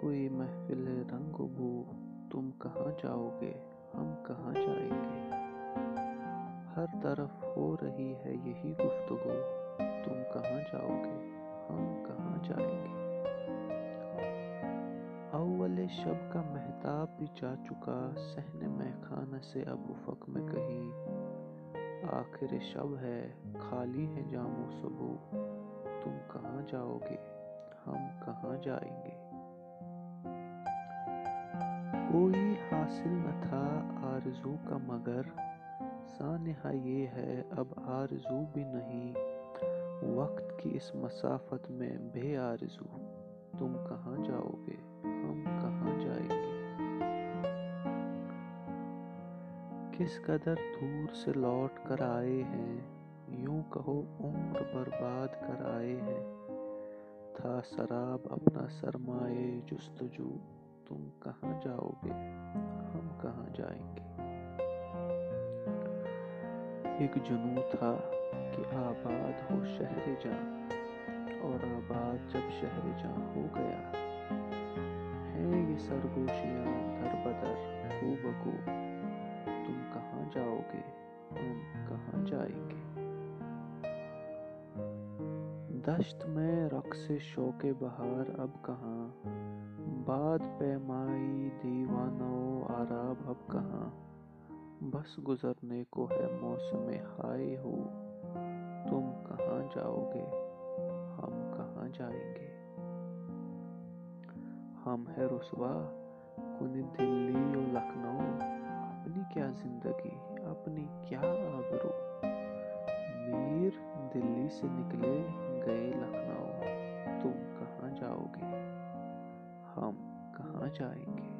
کوئی محفل رنگ و بو تم کہاں جاؤ گے ہم کہاں جائیں گے؟ ہر طرف ہو رہی ہے یہی گفتگو، تم کہاں جاؤ گے ہم کہاں جائیں گے؟ اول شب کا محتاب بھی جا چکا سہن میں خانہ سے اب افق میں کہیں۔ آخر شب ہے، خالی ہے جامو سبو تم کہاں جاؤ گے ہم کہاں جائیں گے؟ کوئی حاصل نہ تھا آرزو کا مگر۔ سانحہ یہ ہے، اب آرزو بھی نہیں۔ وقت کی اس مسافت میں بے آرزو۔ تم کہاں جاؤ گے؟ ہم کہاں جائیں گے؟ کس قدر دور سے لوٹ کر آئے ہیں، یوں کہو عمر برباد کر آئے ہیں۔ تھا سراب اپنا سرمایہ جستجو۔ تم کہاں جاؤ گے ہم کہاں جائیں گے؟ ایک جنوں تھا کہ آباد ہو شہر جاں، اور آباد جب شہر جاں ہو گیا۔ ہیں یہ سرگوشیاں در بدر کو بکو تم کہاں جاؤ گے ہم کہاں جائیں گے؟ دشت میں رقص شوق بہار، اب کہاں باد پیمائی دیوانہ و عراب اب کہاں؟ بس گزرنے کو ہے موسم ہائے ہو۔ تم کہاں جاؤ گے؟ ہم کہاں جائیں گے؟ ہم ہیں رسوا، کن دلی و لکھنؤ؟ اپنی کیا زندگی، اپنی کیا آبرو؟ میر دلی سے نکلے گئے لکھنؤ، تم کہاں جاؤ گے؟ ہم کہاں جائیں گے؟